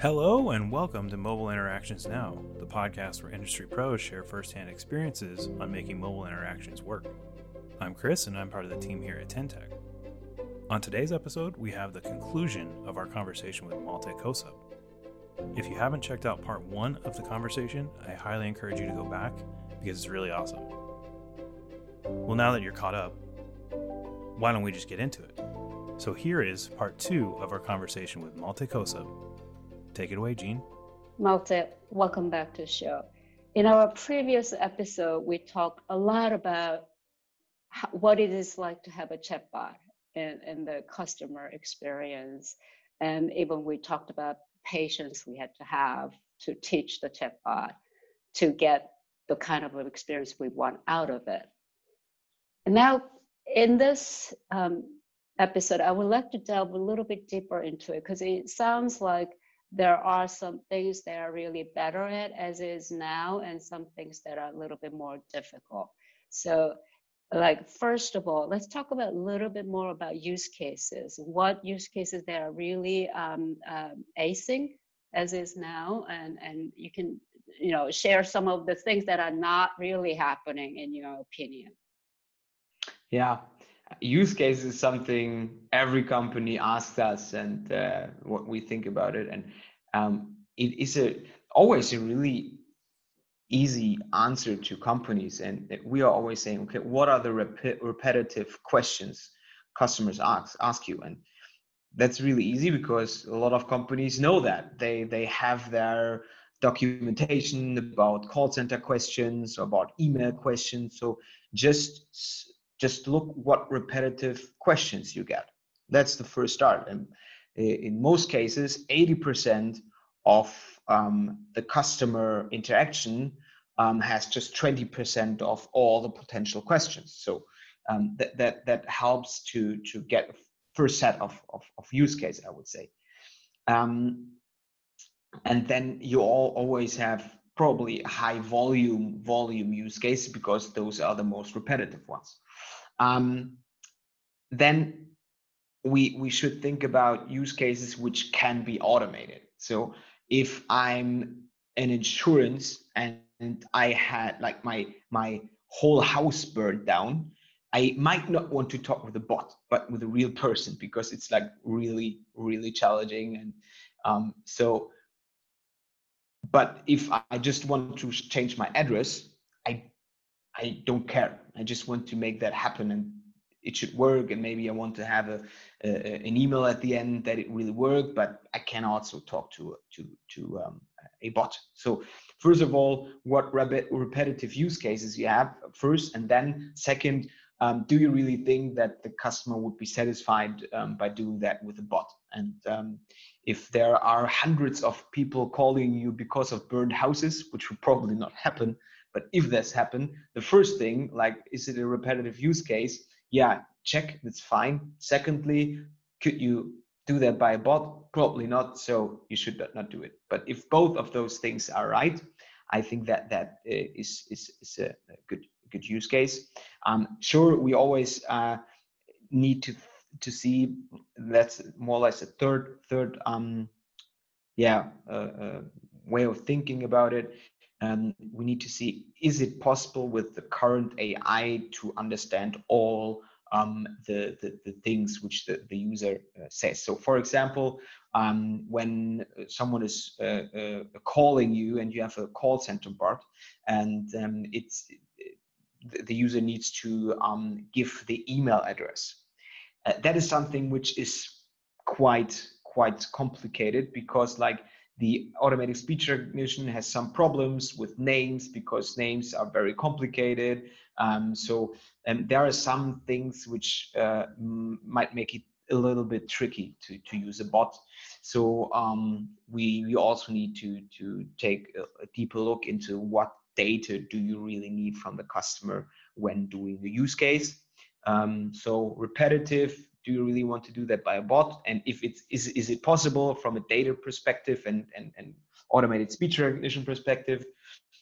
Hello, and welcome to Mobile Interactions Now, the podcast where industry pros share firsthand experiences on making mobile interactions work. I'm Chris, and I'm part of the team here at tyntec. On today's episode, we have the conclusion of our conversation with Malte Kosub. If you haven't checked out part one of the conversation, I highly encourage you to go back because it's really awesome. Well, now that you're caught up, why don't we just get into it? So here is part two of our conversation with Malte Kosub. Take it away, Jean. Malte, welcome back to the show. In our previous episode, we talked a lot about how, what it is like to have a chatbot and, and the customer experience. And even we talked about patience we had to have to teach the chatbot to get the kind of experience we want out of it. And now, in this um, episode, I would like to delve a little bit deeper into it because it sounds like there are some things that are really better at as is now, and some things that are a little bit more difficult. So, like first of all, let's talk about a little bit more about use cases. What use cases that are really um, um, acing as is now, and and you can you know share some of the things that are not really happening in your opinion. Yeah, use case is something every company asks us and uh, what we think about it. And um, it is a always a really easy answer to companies. And we are always saying okay what are the rep- repetitive questions customers ask ask you? And that's really easy because a lot of companies know that. They they have their documentation about call center questions about email questions. So just just look what repetitive questions you get. That's the first start. And in most cases, 80% of um, the customer interaction um, has just 20% of all the potential questions. So um, that, that, that helps to, to get first set of, of, of use case, I would say. Um, and then you all always have probably high volume volume use cases because those are the most repetitive ones um, then we we should think about use cases which can be automated. So if I'm an insurance and I had like my my whole house burned down, I might not want to talk with a bot, but with a real person because it's like really really challenging and um, so. But if I just want to change my address, I I don't care. I just want to make that happen and it should work. And maybe I want to have a, a an email at the end that it really worked, but I can also talk to to to um, a bot. So first of all, what repetitive use cases you have first, and then second, um, do you really think that the customer would be satisfied um, by doing that with a bot? And um, if there are hundreds of people calling you because of burned houses, which will probably not happen, but if this happened, the first thing, like, is it a repetitive use case? Yeah, check, that's fine. Secondly, could you do that by a bot? Probably not. So you should not do it. But if both of those things are right, I think that that uh, is is, is a good good use case. Um, sure, we always uh, need to to see that's more or less a third third um, yeah uh, uh, way of thinking about it um, we need to see is it possible with the current AI to understand all um, the, the, the, things which the, the user uh, says. So, for example, um, when someone is uh, uh, calling you and you have a call center part, and um, it's the user needs to um, give the email address. Uh, that is something which is quite quite complicated because like the automatic speech recognition has some problems with names because names are very complicated. Um, so um, there are some things which uh, might make it a little bit tricky to, to use a bot. So um, we, we also need to, to take a, a deeper look into what data do you really need from the customer when doing the use case. Um, so repetitive do you really want to do that by a bot and if it's is, is it possible from a data perspective and, and and automated speech recognition perspective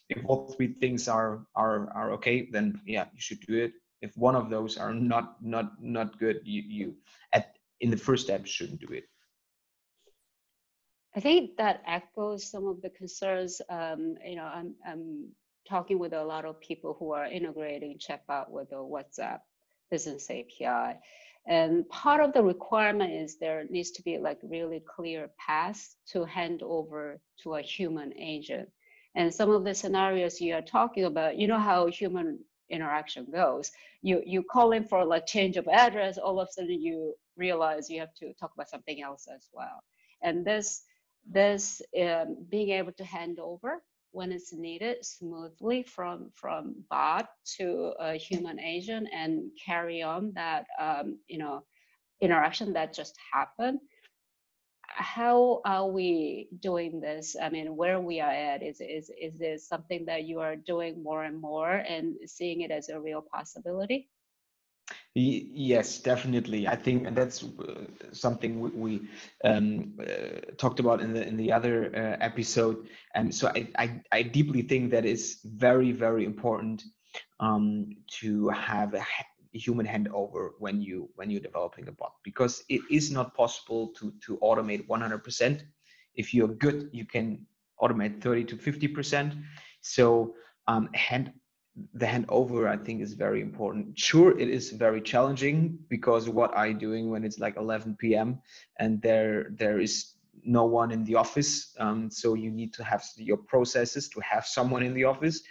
if all three things are are are okay then yeah you should do it if one of those are not not not good you you at in the first step shouldn't do it I think that echoes some of the concerns. Um, you know, I'm, I'm talking with a lot of people who are integrating chatbot with the WhatsApp business API. And part of the requirement is there needs to be like really clear path to hand over to a human agent. And some of the scenarios you are talking about, you know how human interaction goes. You you call in for like change of address, all of a sudden you realize you have to talk about something else as well. And this this um, being able to hand over when it's needed smoothly from from bot to a human agent and carry on that um, you know interaction that just happened how are we doing this? I mean where we are at is is is this something that you are doing more and more and seeing it as a real possibility Yes, definitely. I think, and that's uh, something we, we um, uh, talked about in the in the other uh, episode. And so I, I, I deeply think that it's very very important um, to have a human handover when you when you're developing a bot because it is not possible to to automate 100%. If you're good, you can automate 30 to 50%. So um, hand the handover i think is very important. Sure it is very challenging because what you doing when it's like 11 p.m and there there is no one in the office um, so you need to have your processes to have someone in the office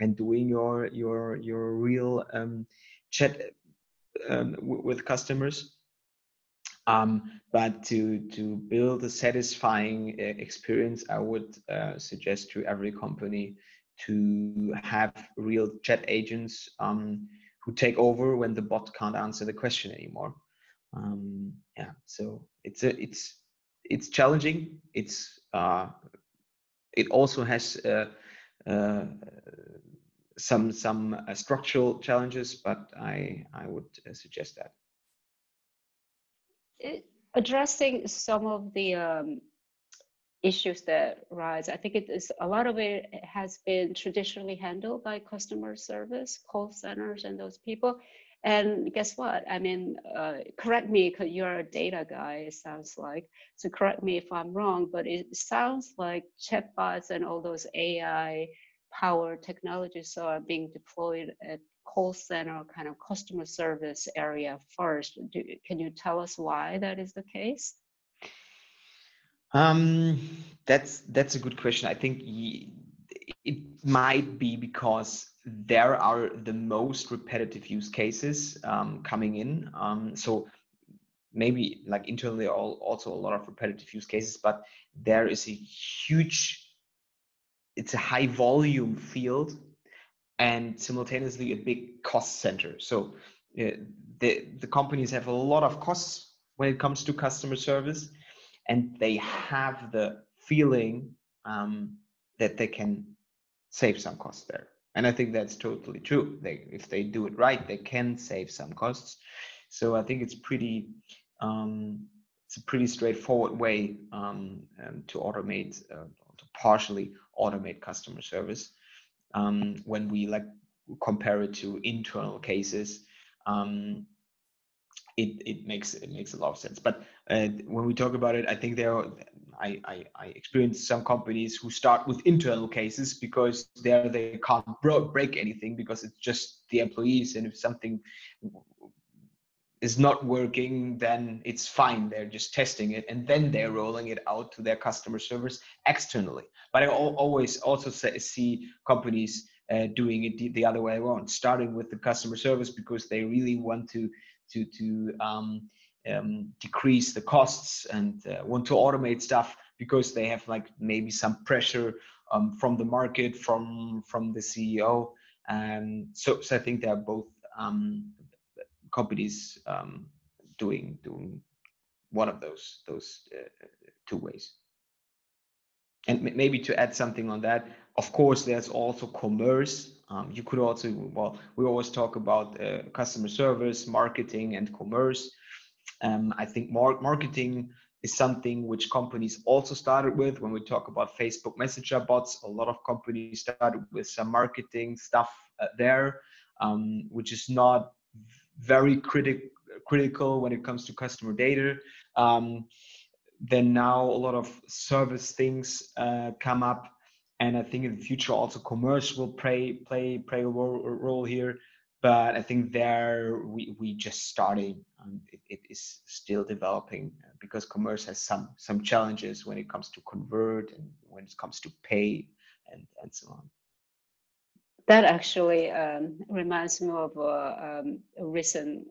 and doing your your your real um, chat um, with customers. Um, but to to build a satisfying uh, experience i would uh, suggest to every company to have real chat agents um, who take over when the bot can't answer the question anymore. Um, yeah, so it's a, it's it's challenging. It's uh, it also has uh, uh, some some uh, structural challenges, but I I would uh, suggest that. It, addressing some of the um, issues that rise. I think it is a lot of it has been traditionally handled by customer service, call centers, and those people. And guess what? I mean, uh, correct me because you're a data guy. It sounds like so. Correct me if I'm wrong, but it sounds like chatbots and all those AI power technologies are being deployed at call center kind of customer service area first. Do, can you tell us why that is the case? Um, that's that's a good question. I think it might be because there are the most repetitive use cases um, coming in. Um, so maybe like internally all, also a lot of repetitive use cases, but there is a huge, it's a high volume field and simultaneously a big cost center. So uh, the the companies have a lot of costs when it comes to customer service and they have the feeling um, that they can save some costs there. And I think that's totally true. They, if they do it right, they can save some costs. So I think it's pretty, um, it's a pretty straightforward way um, um to automate, uh, to partially automate customer service. Um, when we like compare it to internal cases, um, it it makes it makes a lot of sense. But uh, when we talk about it, I think there are, I, I I some companies who start with internal cases because there they can't break anything because it's just the employees, and if something is not working, then it's fine. They're just testing it, and then they're rolling it out to their customer service externally. But I always also see companies uh, doing it the other way around, starting with the customer service because they really want to to to um, um, decrease the costs and uh, want to automate stuff because they have like maybe some pressure um, from the market from from the CEO. And so, so I think they are both um, companies um, doing doing one of those those uh, two ways. And maybe to add something on that, of course, there's also commerce um, you could also, well, we always talk about uh, customer service, marketing, and commerce. Um, I think mar- marketing is something which companies also started with. When we talk about Facebook Messenger bots, a lot of companies started with some marketing stuff uh, there, um, which is not very critic- critical when it comes to customer data. Um, then now a lot of service things uh, come up. And i think in the future also commerce will play play play a role, role here. But i think there we we just starting and it, it is still developing uh, because commerce has some some challenges when it comes to convert and when it comes to pay and and so on. That actually um, reminds me of a, um, a, recent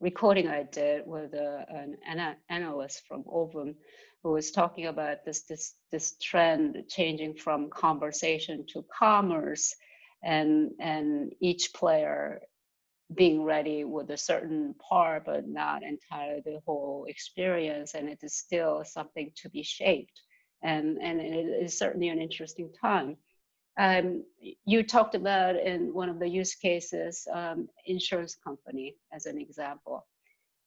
recording I did with a, an analyst from Ovum who was talking about this, this, this trend changing from conversation to commerce and, and each player being ready with a certain part, but not entirely the whole experience. And it is still something to be shaped. And, and it is certainly an interesting time. Um, you talked about in one of the use cases, um, insurance company as an example.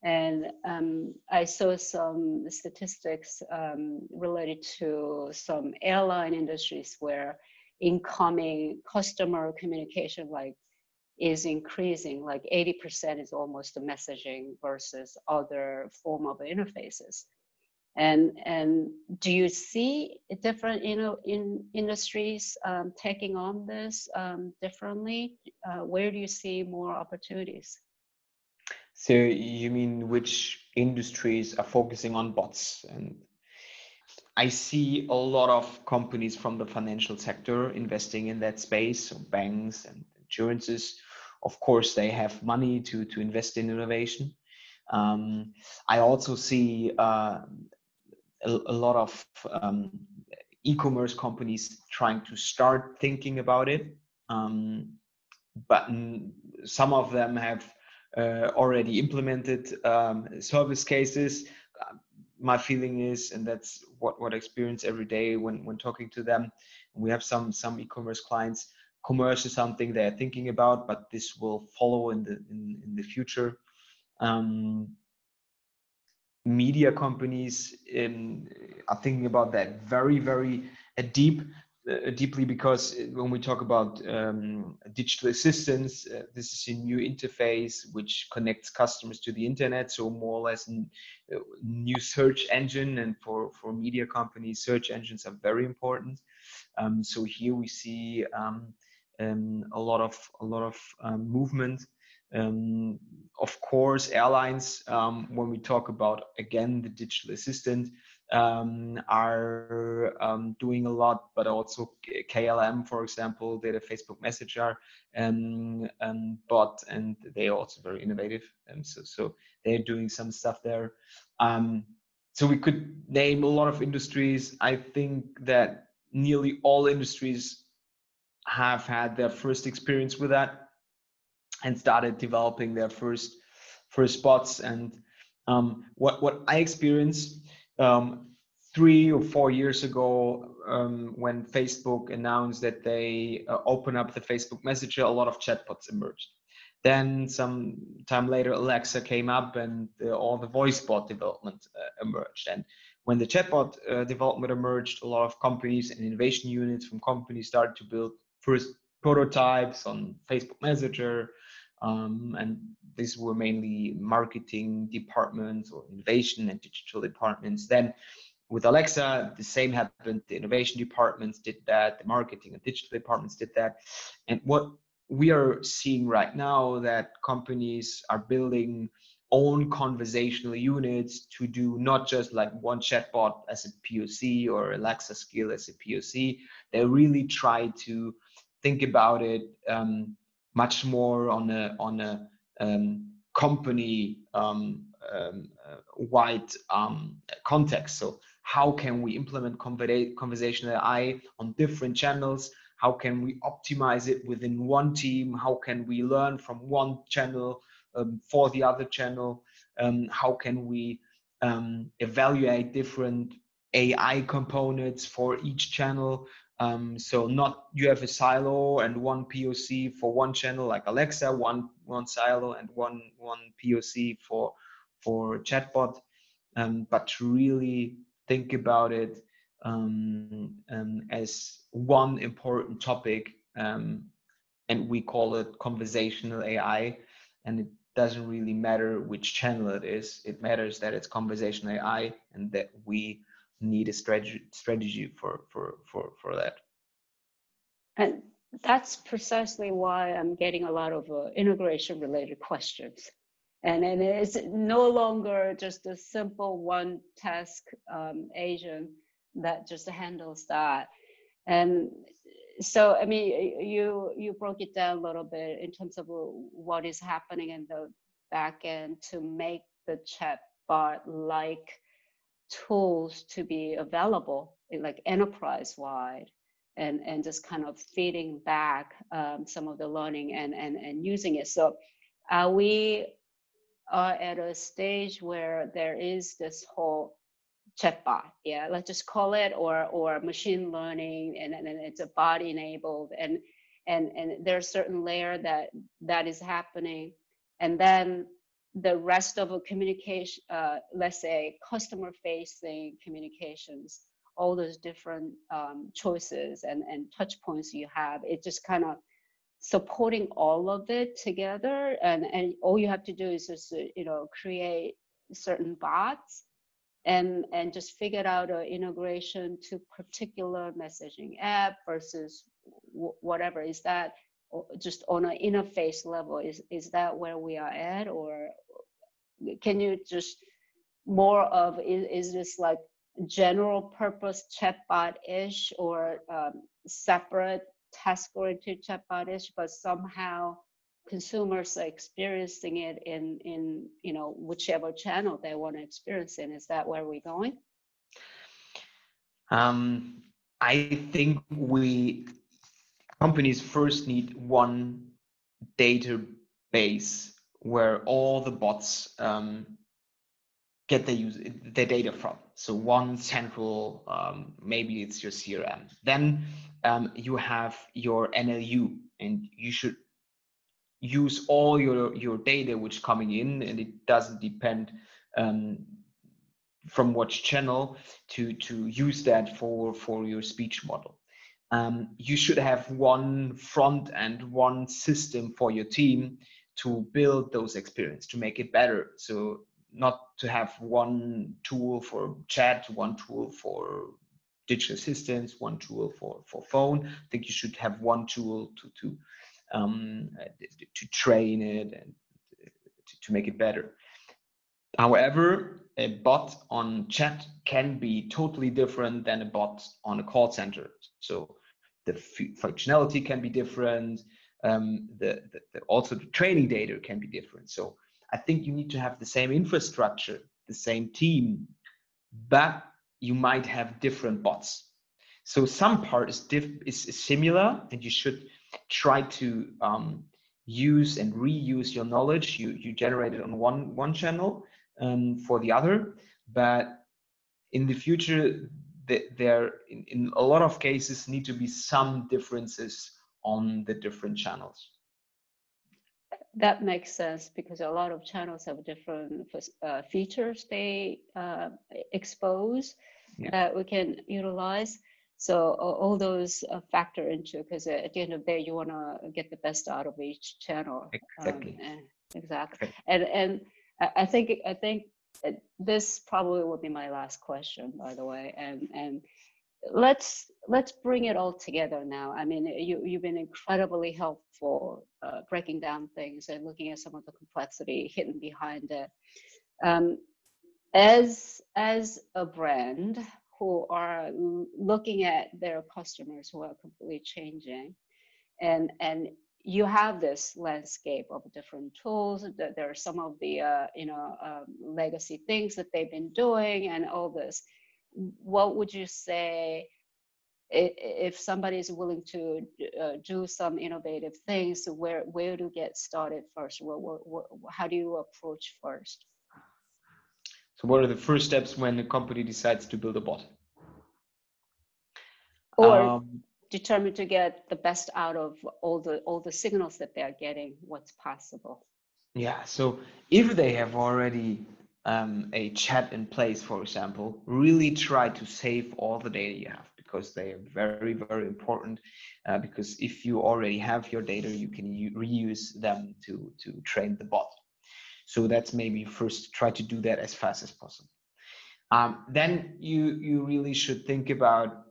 And um, I saw some statistics um, related to some airline industries where incoming customer communication like is increasing, like 80% is almost the messaging versus other form of interfaces and and do you see different you know in industries um, taking on this um, differently uh, where do you see more opportunities so you mean which industries are focusing on bots and I see a lot of companies from the financial sector investing in that space, so banks and insurances. Of course, they have money to to invest in innovation. Um, I also see uh, a, a lot of um, e-commerce companies trying to start thinking about it um, but some of them have uh, already implemented um, service cases. My feeling is and that's what what I experience every day when when talking to them we have some some e-commerce clients. Commerce is something they're thinking about but this will follow in the in, in the future. Um, media companies are thinking about that very, very uh, deep, uh, deeply because when we talk about um, digital assistants, uh, this is a new interface which connects customers to the internet. So more or less a uh, new search engine, and for for media companies, search engines are very important. Um, so here we see um, um a lot of a lot of um, movement um, of course, airlines, um, when we talk about again the digital assistant, um, are um, doing a lot, but also KLM, for example, did a Facebook Messenger um, um, bot, and they are also very innovative. And so, so they're doing some stuff there. so we could name a lot of industries. I think that nearly all industries have had their first experience with that and started developing their first first spots. And um, what what I experienced um, three or four years ago um, when Facebook announced that they uh, open up the Facebook Messenger, a lot of chatbots emerged. Then some time later, Alexa came up and uh, all the voice bot development uh, emerged. And when the chatbot uh, development emerged, a lot of companies and innovation units from companies started to build first prototypes on Facebook Messenger, um, and these were mainly marketing departments or innovation and digital departments. Then with Alexa, the same happened. The innovation departments did that, the marketing and digital departments did that. And what we are seeing right now that companies are building own conversational units to do not just like one chatbot as a POC or Alexa skill as a POC. They really try to think about it um, much more on a on a um, company um, um, uh, wide um, context. So how can we implement conversational AI on different channels? How can we optimize it within one team? How can we learn from one channel um, for the other channel? Um, how can we evaluate different AI components for each channel? Um, so not you have a silo and one POC for one channel like Alexa, one one silo and one one POC for for chatbot, um, but really think about it um, um as one important topic, um, and we call it conversational AI, and it doesn't really matter which channel it is. It matters that it's conversational AI and that we need a strategy strategy for for for for that. And that's precisely why I'm getting a lot of uh, integration related questions. And, and it's no longer just a simple one task um, agent that just handles that. And so, I mean, you you broke it down a little bit in terms of what is happening in the back end to make the chatbot like tools to be available, like enterprise wide and, and just kind of feeding back um, some of the learning and, and, and using it. So are we are at a stage where there is this whole chatbot, yeah, let's just call it, or or machine learning, and, and, it's a bot enabled, and and and there's certain layer that that is happening, and then the rest of a communication, uh, let's say customer facing communications, all those different um, choices and, and touch points you have, it just kind of supporting all of it together. And, and all you have to do is just, uh, you know, create certain bots and, and just figure out an integration to particular messaging app versus whatever. Is that just on an interface level? Is, is that where we are at? Or can you just more of, is, is this like general purpose chatbot-ish or um, separate task-oriented chatbot-ish, but somehow consumers are experiencing it in in you know whichever channel they want to experience in. Is that where we're going? Um, I think we companies first need one database where all the bots um, get their use their data from. So one central, um, maybe it's your CRM. Then um, you have your NLU, and you should use all your your data which coming in, and it doesn't depend um, from which channel to to use that for for your speech model. Um, you should have one front and one system for your team to build those experience to make it better. So not to have one tool for chat, one tool for digital assistants, one tool for for phone. I think you should have one tool to to um, to train it and to, to make it better. However, a bot on chat can be totally different than a bot on a call center. So the functionality can be different. Um, the, the, the, also the training data can be different. So I think you need to have the same infrastructure, the same team, but you might have different bots. So some part is, diff- is, similar, and you should try to um, use and reuse your knowledge you you generated on one one channel um, for the other. But in the future, there in, in a lot of cases need to be some differences on the different channels that makes sense because a lot of channels have different uh, features they uh, expose yeah. that we can utilize. So all those uh, factor into because at the end of the day, you want to get the best out of each channel. Exactly. Um, exactly. And and I think I think this probably will be my last question, by the way. And and let's let's bring it all together now. I mean, you you've been incredibly helpful uh, breaking down things and looking at some of the complexity hidden behind it. Um, as as a brand who are looking at their customers who are completely changing, and and you have this landscape of different tools. That there are some of the uh, you know um, legacy things that they've been doing, and all this. What would you say if somebody is willing to uh, do some innovative things where where to get started first? What, what, what, how do you approach first? So what are the first steps when a company decides to build a bot? Or um, determine to get the best out of all the all the signals that they are getting what's possible yeah so if they have already um, a chat in place, for example, really try to save all the data you have because they are very, very important. Uh, because if you already have your data, you can reuse them to, to train the bot. So that's maybe first try to do that as fast as possible. Um, then you you really should think about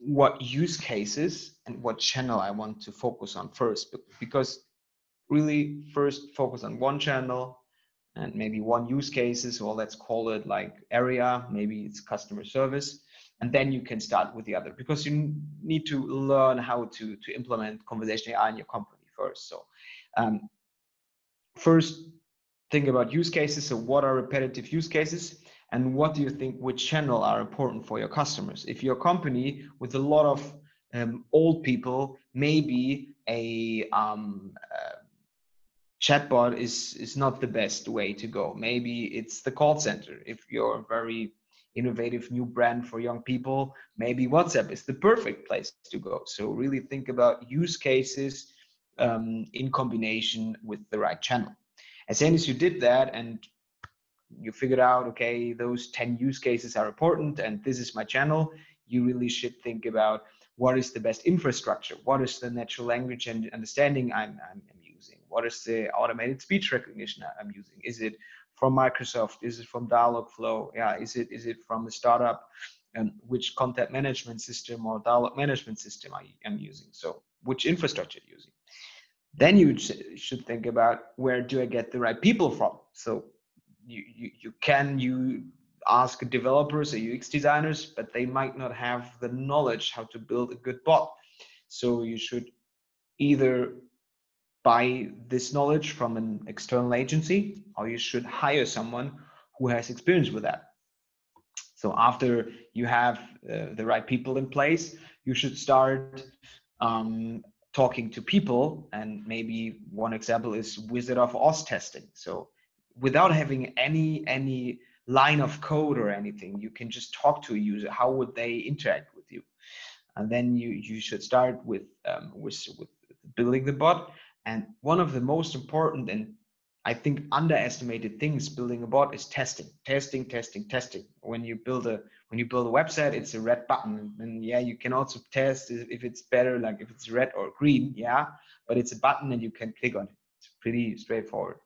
what use cases and what channel I want to focus on first, because really first focus on one channel and maybe one use cases, or let's call it like area, maybe it's customer service, and then you can start with the other because you need to learn how to to implement conversational AI in your company first. So um, first think about use cases. So what are repetitive use cases? And what do you think which channel are important for your customers? If your company with a lot of um, old people maybe a um, uh, chatbot is is not the best way to go. Maybe it's the call center. If you're a very innovative new brand for young people maybe whatsapp is the perfect place to go. So really think about use cases um, in combination with the right channel. As soon as you did that and you figured out okay those 10 use cases are important and this is my channel you really should think about what is the best infrastructure what is the natural language and understanding i'm, I'm, using what is the automated speech recognition i'm using is it from microsoft is it from dialogflow yeah is it is it from a startup and which content management system or dialog management system I am using so which infrastructure you're using. Then you should think about where do i get the right people from so you, you, can you ask developers or UX designers, but they might not have the knowledge how to build a good bot. So you should either buy this knowledge from an external agency or you should hire someone who has experience with that. So after you have uh, the right people in place, you should start um, talking to people. And maybe one example is Wizard of Oz testing. So without having any any line of code or anything you can just talk to a user how would they interact with you and then you you should start with um, with with building the bot and one of the most important and I think underestimated things building a bot is testing, testing, testing, testing. When you build a when you build a website, it's a red button, and yeah, you can also test if it's better, like if it's red or green, yeah. But it's a button, and you can click on it. It's pretty straightforward.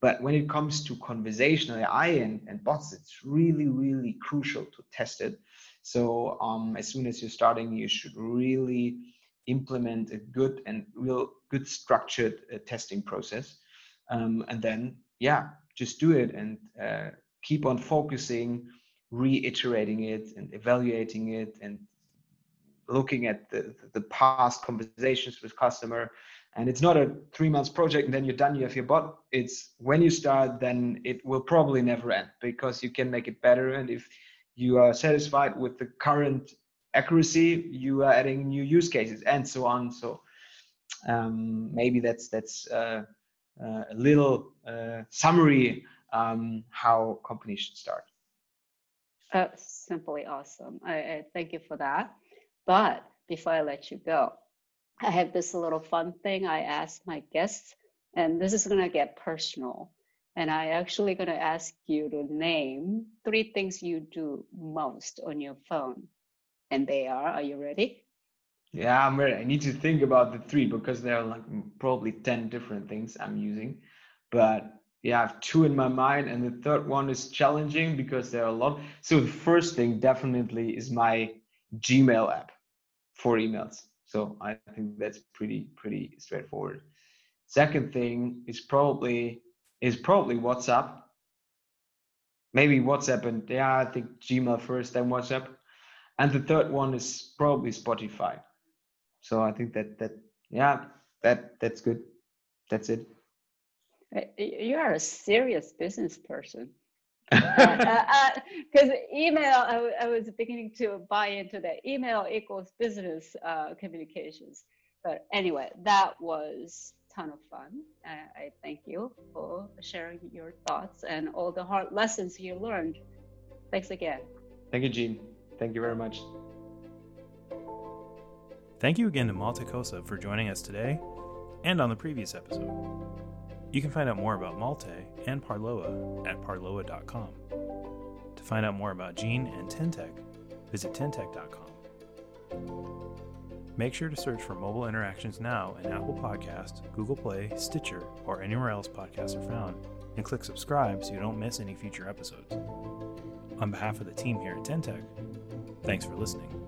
But when it comes to conversational AI and, and bots, it's really, really crucial to test it. So um, as soon as you're starting, you should really implement a good and real good structured uh, testing process. Um, and then, yeah, just do it and uh, keep on focusing, reiterating it and evaluating it and looking at the, the past conversations with customer and it's not a three months project and then you're done you have your bot. It's when you start then it will probably never end because you can make it better. And if you are satisfied with the current accuracy you are adding new use cases and so on. So um, maybe that's that's uh, uh, a little uh, summary um, how companies should start. Simply awesome. I, I thank you for that but before i let you go I have this little fun thing I ask my guests, and this is going to get personal. And I actually going to ask you to name three things you do most on your phone. And they are, are you ready? Yeah, I'm ready. I need to think about the three because there are like probably 10 different things I'm using. But yeah, I have two in my mind, and the third one is challenging because there are a lot. So the first thing definitely is my Gmail app for emails. So I think that's pretty pretty straightforward. Second thing is probably is probably WhatsApp. Maybe WhatsApp and yeah, I think Gmail first, then WhatsApp. And the third one is probably Spotify. So I think that that yeah, that that's good. That's it. Uh, you are a serious business person because uh, uh, email I, I, was beginning to buy into that. Email equals business uh, communications. But anyway that was ton of fun. I thank you for sharing your thoughts and all the hard lessons you learned. Thanks again. Thank you Jean. Thank you very much. Thank you again to Malte Kosub for joining us today and on the previous episode. You can find out more about Malte and Parloa at parloa.com. To find out more about Gene and tyntec, visit tyntec.com. Make sure to search for Mobile Interactions Now in Apple Podcast, Google Play, Stitcher, or anywhere else podcasts are found, and click subscribe so you don't miss any future episodes. On behalf of the team here at tyntec, thanks for listening.